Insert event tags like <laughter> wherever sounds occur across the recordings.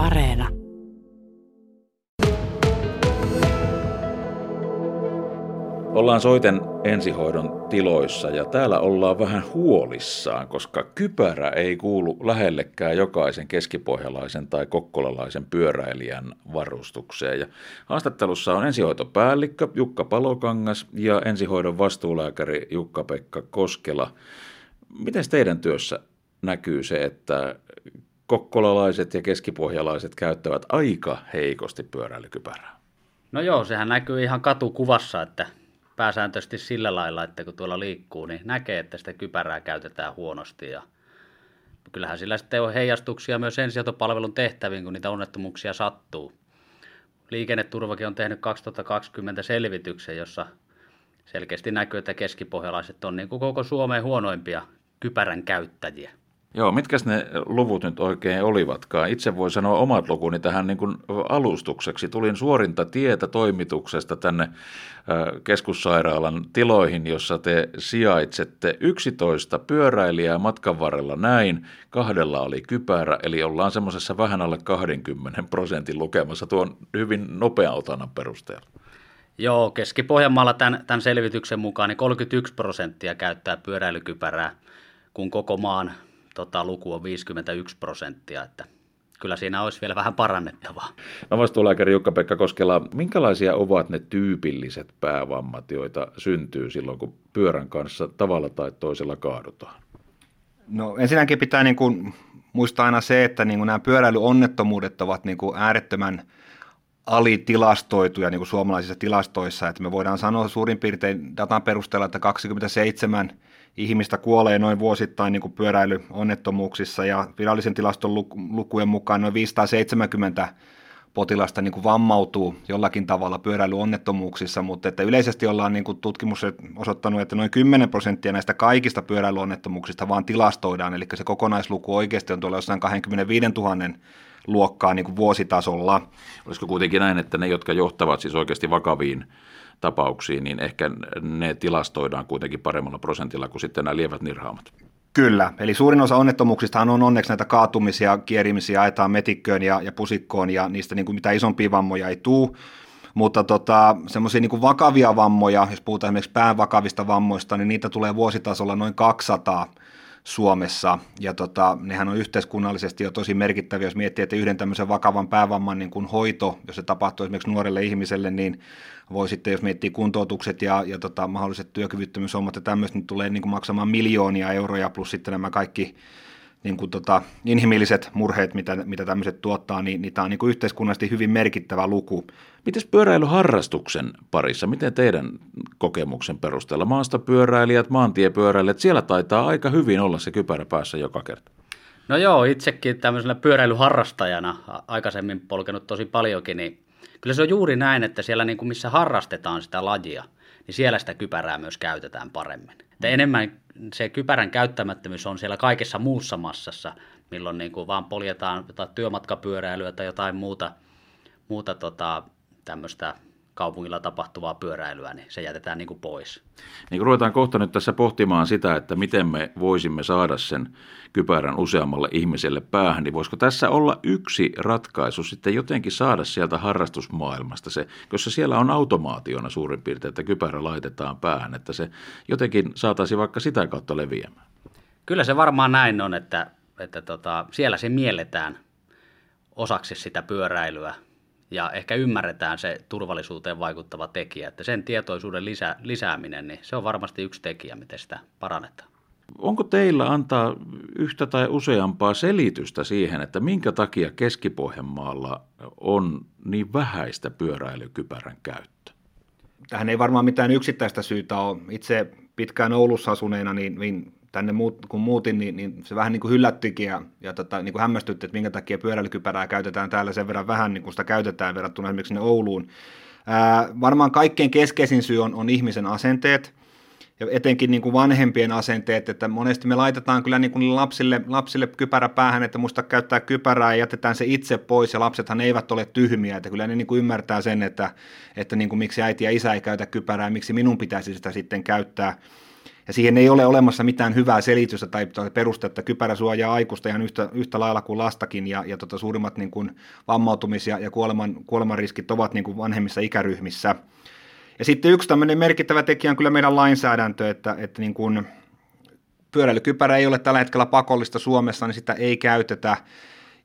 Areena. Ollaan soiten ensihoidon tiloissa ja täällä ollaan vähän huolissaan, koska kypärä ei kuulu lähellekään jokaisen keskipohjalaisen tai kokkolalaisen pyöräilijän varustukseen. Ja haastattelussa on ensihoitopäällikkö Jukka Palokangas ja ensihoidon vastuulääkäri Jukka-Pekka Koskela. Miten teidän työssä näkyy se, että kokkolalaiset ja keskipohjalaiset käyttävät aika heikosti pyöräilykypärää? No joo, sehän näkyy ihan katukuvassa, että pääsääntöisesti sillä lailla, että kun tuolla liikkuu, niin näkee, että sitä kypärää käytetään huonosti ja kyllähän sillä sitten on heijastuksia myös ensihoitopalvelun tehtäviin, kun niitä onnettomuuksia sattuu. Liikenneturvakin on tehnyt 2020 selvityksen, jossa selkeästi näkyy, että keskipohjalaiset on niin kuin koko Suomeen huonoimpia kypärän käyttäjiä. Joo, mitkä ne luvut nyt oikein olivatkaan? Itse voi sanoa omat lukuni tähän niin kuin alustukseksi. Tulin suorinta tietä toimituksesta tänne keskussairaalan tiloihin, jossa te sijaitsette 11 pyöräilijää matkan varrella näin, kahdella oli kypärä, eli ollaan semmoisessa vähän alle 20 prosentin lukemassa tuon hyvin nopea otannan perusteella. Joo, Keski-Pohjanmaalla tämän, tämän selvityksen mukaan niin 31 prosenttia käyttää pyöräilykypärää, kun koko maan tota, luku on 51 prosenttia, että kyllä siinä olisi vielä vähän parannettavaa. No vastuulääkäri Jukka-Pekka Koskela, minkälaisia ovat ne tyypilliset päävammat, joita syntyy silloin, kun pyörän kanssa tavalla tai toisella kaadutaan? No ensinnäkin pitää niin kuin muistaa aina se, että niin kuin nämä pyöräilyonnettomuudet ovat niin kuin äärettömän alitilastoituja niin kuin suomalaisissa tilastoissa, että me voidaan sanoa suurin piirtein datan perusteella, että 27 ihmistä kuolee noin vuosittain niin kuin pyöräilyonnettomuuksissa ja virallisen tilaston lukujen mukaan noin 570 potilasta niin kuin vammautuu jollakin tavalla pyöräilyonnettomuuksissa, mutta että yleisesti ollaan niin kuin tutkimus osoittanut, että noin 10 prosenttia näistä kaikista pyöräilyonnettomuuksista vaan tilastoidaan, eli se kokonaisluku oikeasti on tuolla jossain 25 000 luokkaa niin kuin vuositasolla. Olisiko kuitenkin näin, että ne, jotka johtavat siis oikeasti vakaviin tapauksiin, niin ehkä ne tilastoidaan kuitenkin paremmalla prosentilla kuin sitten nämä lievät nirhaamat. Kyllä, eli suurin osa onnettomuuksista on onneksi näitä kaatumisia, kierimisiä, ajetaan metikköön ja, ja pusikkoon ja niistä niin kuin mitä isompia vammoja ei tule. Mutta tota, semmoisia niin vakavia vammoja, jos puhutaan esimerkiksi pään vakavista vammoista, niin niitä tulee vuositasolla noin 200 Suomessa, ja tota, nehän on yhteiskunnallisesti jo tosi merkittäviä, jos miettii, että yhden tämmöisen vakavan päävamman niin kuin hoito, jos se tapahtuu esimerkiksi nuorelle ihmiselle, niin voi sitten, jos miettii kuntoutukset ja, ja tota, mahdolliset työkyvyttömyyshommat ja tämmöistä, niin tulee niin kuin maksamaan miljoonia euroja, plus sitten nämä kaikki niin kuin tota, inhimilliset murheet, mitä, mitä tämmöiset tuottaa, niin, niin tämä on niin kuin yhteiskunnallisesti hyvin merkittävä luku. Miten pyöräilyharrastuksen parissa, miten teidän kokemuksen perusteella maastopyöräilijät, maantiepyöräilijät, siellä taitaa aika hyvin olla se kypärä päässä joka kerta? No joo, itsekin tämmöisenä pyöräilyharrastajana aikaisemmin polkenut tosi paljonkin, niin kyllä se on juuri näin, että siellä niin kuin missä harrastetaan sitä lajia, niin siellä sitä kypärää myös käytetään paremmin. Että enemmän se kypärän käyttämättömyys on siellä kaikessa muussa massassa, milloin niin kuin vaan poljetaan jotain työmatkapyöräilyä tai jotain muuta, muuta tota, tämmöistä kaupungilla tapahtuvaa pyöräilyä, niin se jätetään niin kuin pois. Niin ruvetaan kohta nyt tässä pohtimaan sitä, että miten me voisimme saada sen kypärän useammalle ihmiselle päähän, niin voisiko tässä olla yksi ratkaisu sitten jotenkin saada sieltä harrastusmaailmasta se, koska siellä on automaationa suurin piirtein, että kypärä laitetaan päähän, että se jotenkin saataisiin vaikka sitä kautta leviämään. Kyllä se varmaan näin on, että, että tota, siellä se mielletään osaksi sitä pyöräilyä, ja ehkä ymmärretään se turvallisuuteen vaikuttava tekijä, että sen tietoisuuden lisä, lisääminen, niin se on varmasti yksi tekijä, miten sitä parannetaan. Onko teillä antaa yhtä tai useampaa selitystä siihen, että minkä takia Keski-Pohjanmaalla on niin vähäistä pyöräilykypärän käyttö? Tähän ei varmaan mitään yksittäistä syytä ole. Itse pitkään Oulussa asuneena, niin, niin tänne muut, kun muutin, niin, niin se vähän niin kuin yllättikin ja, ja tota, niin kuin hämmästytti, että minkä takia pyöräilykypärää käytetään täällä sen verran vähän, niin kuin sitä käytetään verrattuna esimerkiksi sinne Ouluun. Ää, varmaan kaikkein keskeisin syy on, on ihmisen asenteet ja etenkin niin kuin vanhempien asenteet, että monesti me laitetaan kyllä niin kuin lapsille, lapsille kypärä päähän, että muista käyttää kypärää ja jätetään se itse pois ja lapsethan eivät ole tyhmiä, että kyllä ne niin kuin ymmärtää sen, että, että niin kuin miksi äiti ja isä ei käytä kypärää ja miksi minun pitäisi sitä sitten käyttää. Ja siihen ei ole olemassa mitään hyvää selitystä tai perustetta. Kypärä suojaa aikuista ihan yhtä, yhtä lailla kuin lastakin ja, ja tota, suurimmat niin kuin vammautumis- ja, ja kuoleman, kuolemanriskit ovat niin kuin vanhemmissa ikäryhmissä. Ja sitten yksi tämmöinen merkittävä tekijä on kyllä meidän lainsäädäntö, että, että niin kuin pyöräilykypärä ei ole tällä hetkellä pakollista Suomessa, niin sitä ei käytetä.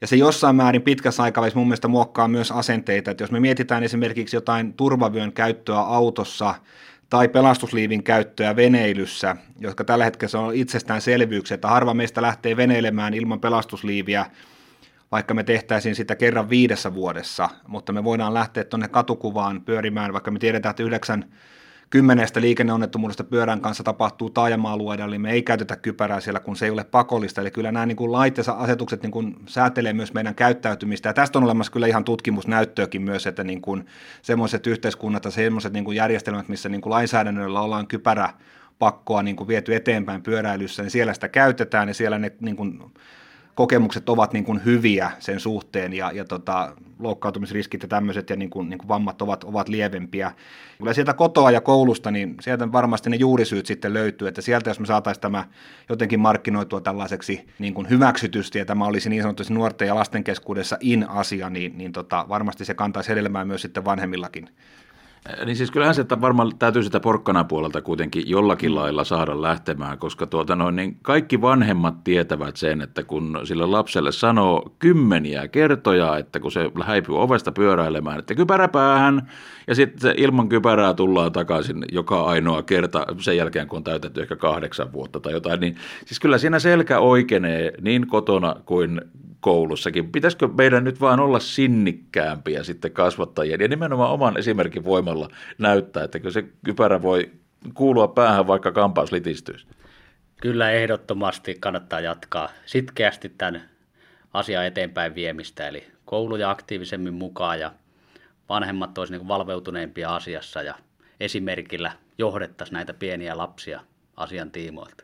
Ja se jossain määrin pitkässä aikavälissä mun mielestä muokkaa myös asenteita, että jos me mietitään esimerkiksi jotain turvavyön käyttöä autossa tai pelastusliivin käyttöä veneilyssä, jotka tällä hetkellä on itsestäänselvyyksiä, että harva meistä lähtee veneilemään ilman pelastusliiviä, vaikka me tehtäisiin sitä kerran viidessä vuodessa, mutta me voidaan lähteä tuonne katukuvaan pyörimään, vaikka me tiedetään, että yhdeksän kymmenestä liikenneonnettomuudesta pyörän kanssa tapahtuu taajama-alueella, niin me ei käytetä kypärää siellä, kun se ei ole pakollista. Eli kyllä nämä niin kuin laitteessa asetukset niin kuin säätelee myös meidän käyttäytymistä. Ja tästä on olemassa kyllä ihan tutkimusnäyttöäkin myös, että niin kuin semmoiset yhteiskunnat ja semmoiset niin kuin järjestelmät, missä niin kuin lainsäädännöllä ollaan kypärä pakkoa niin kuin viety eteenpäin pyöräilyssä, niin siellä sitä käytetään ja siellä ne niin kuin kokemukset ovat niin kuin hyviä sen suhteen ja, ja tota, loukkaantumisriskit ja tämmöiset ja niin kuin, niin kuin vammat ovat, ovat lievempiä. Kyllä sieltä kotoa ja koulusta, niin sieltä varmasti ne juurisyyt sitten löytyy, että sieltä jos me saataisiin tämä jotenkin markkinoitua tällaiseksi niin kuin hyväksytysti ja tämä olisi niin sanotusti nuorten ja lasten keskuudessa in-asia, niin, niin tota, varmasti se kantaisi hedelmää myös sitten vanhemmillakin. Niin siis kyllähän se että varmaan täytyy sitä porkkanapuolelta kuitenkin jollakin mm. lailla saada lähtemään, koska tuota noin, niin kaikki vanhemmat tietävät sen, että kun sille lapselle sanoo kymmeniä kertoja, että kun se häipyy ovesta pyöräilemään, että kypäräpäähän, ja sitten ilman kypärää tullaan takaisin joka ainoa kerta sen jälkeen, kun on täytetty ehkä kahdeksan vuotta tai jotain, niin siis kyllä siinä selkä oikeenee niin kotona kuin koulussakin. Pitäisikö meidän nyt vaan olla sinnikkäämpiä sitten kasvattajien ja nimenomaan oman esimerkin voimalla näyttää, että se kypärä voi kuulua päähän, vaikka kampaus litistyisi? Kyllä ehdottomasti kannattaa jatkaa sitkeästi tämän asian eteenpäin viemistä, eli kouluja aktiivisemmin mukaan ja vanhemmat olisivat niin valveutuneempia asiassa ja esimerkillä johdettaisiin näitä pieniä lapsia asian tiimoilta.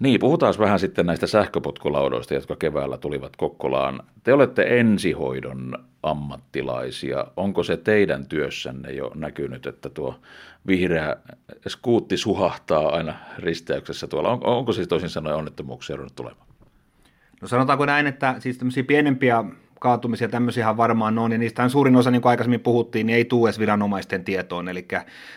Niin, puhutaan vähän sitten näistä sähköpotkulaudoista, jotka keväällä tulivat Kokkolaan. Te olette ensihoidon ammattilaisia. Onko se teidän työssänne jo näkynyt, että tuo vihreä skuutti suhahtaa aina risteyksessä tuolla? On, onko siis toisin sanoen onnettomuuksia ruvennut tulemaan? No sanotaanko näin, että siis tämmöisiä pienempiä kaatumisia tämmöisiä varmaan on, ja niistähän suurin osa, niin kuin aikaisemmin puhuttiin, niin ei tule edes viranomaisten tietoon, eli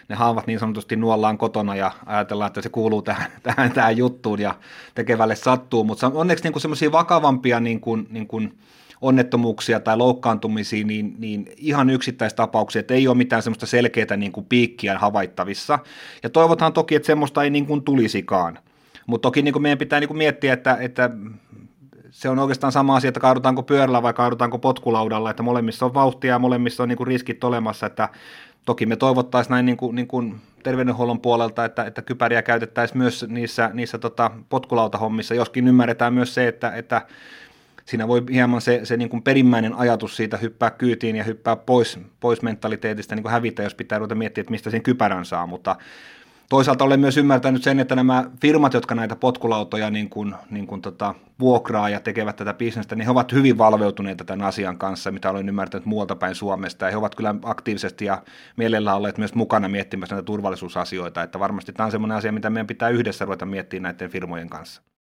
ne haavat niin sanotusti nuollaan kotona ja ajatellaan, että se kuuluu tähän, <laughs> tähän, tähän juttuun ja tekevälle sattuu, mutta onneksi niin semmoisia vakavampia niin kuin, niin kuin onnettomuuksia tai loukkaantumisia, niin, niin ihan yksittäistapauksia, että ei ole mitään semmoista selkeää niin kuin piikkiä havaittavissa, ja toivotaan toki, että semmoista ei niin kuin tulisikaan. Mutta toki niin kuin meidän pitää niin kuin miettiä, että, että se on oikeastaan sama asia, että kaadutaanko pyörällä vai kaadutaanko potkulaudalla, että molemmissa on vauhtia ja molemmissa on niin kuin riskit olemassa, että toki me toivottaisiin näin niin kuin, niin kuin terveydenhuollon puolelta, että, että kypäriä käytettäisiin myös niissä, niissä tota potkulautahommissa, joskin ymmärretään myös se, että, että siinä voi hieman se, se niin kuin perimmäinen ajatus siitä hyppää kyytiin ja hyppää pois, pois mentaliteetistä niin kuin hävitä, jos pitää ruveta miettiä, että mistä sen kypärän saa, mutta Toisaalta olen myös ymmärtänyt sen, että nämä firmat, jotka näitä potkulautoja niin kuin, niin kuin tota, vuokraa ja tekevät tätä bisnestä, niin he ovat hyvin valveutuneita tämän asian kanssa, mitä olen ymmärtänyt muualta päin Suomesta. Ja he ovat kyllä aktiivisesti ja mielellään olleet myös mukana miettimässä näitä turvallisuusasioita, että varmasti tämä on sellainen asia, mitä meidän pitää yhdessä ruveta miettimään näiden firmojen kanssa.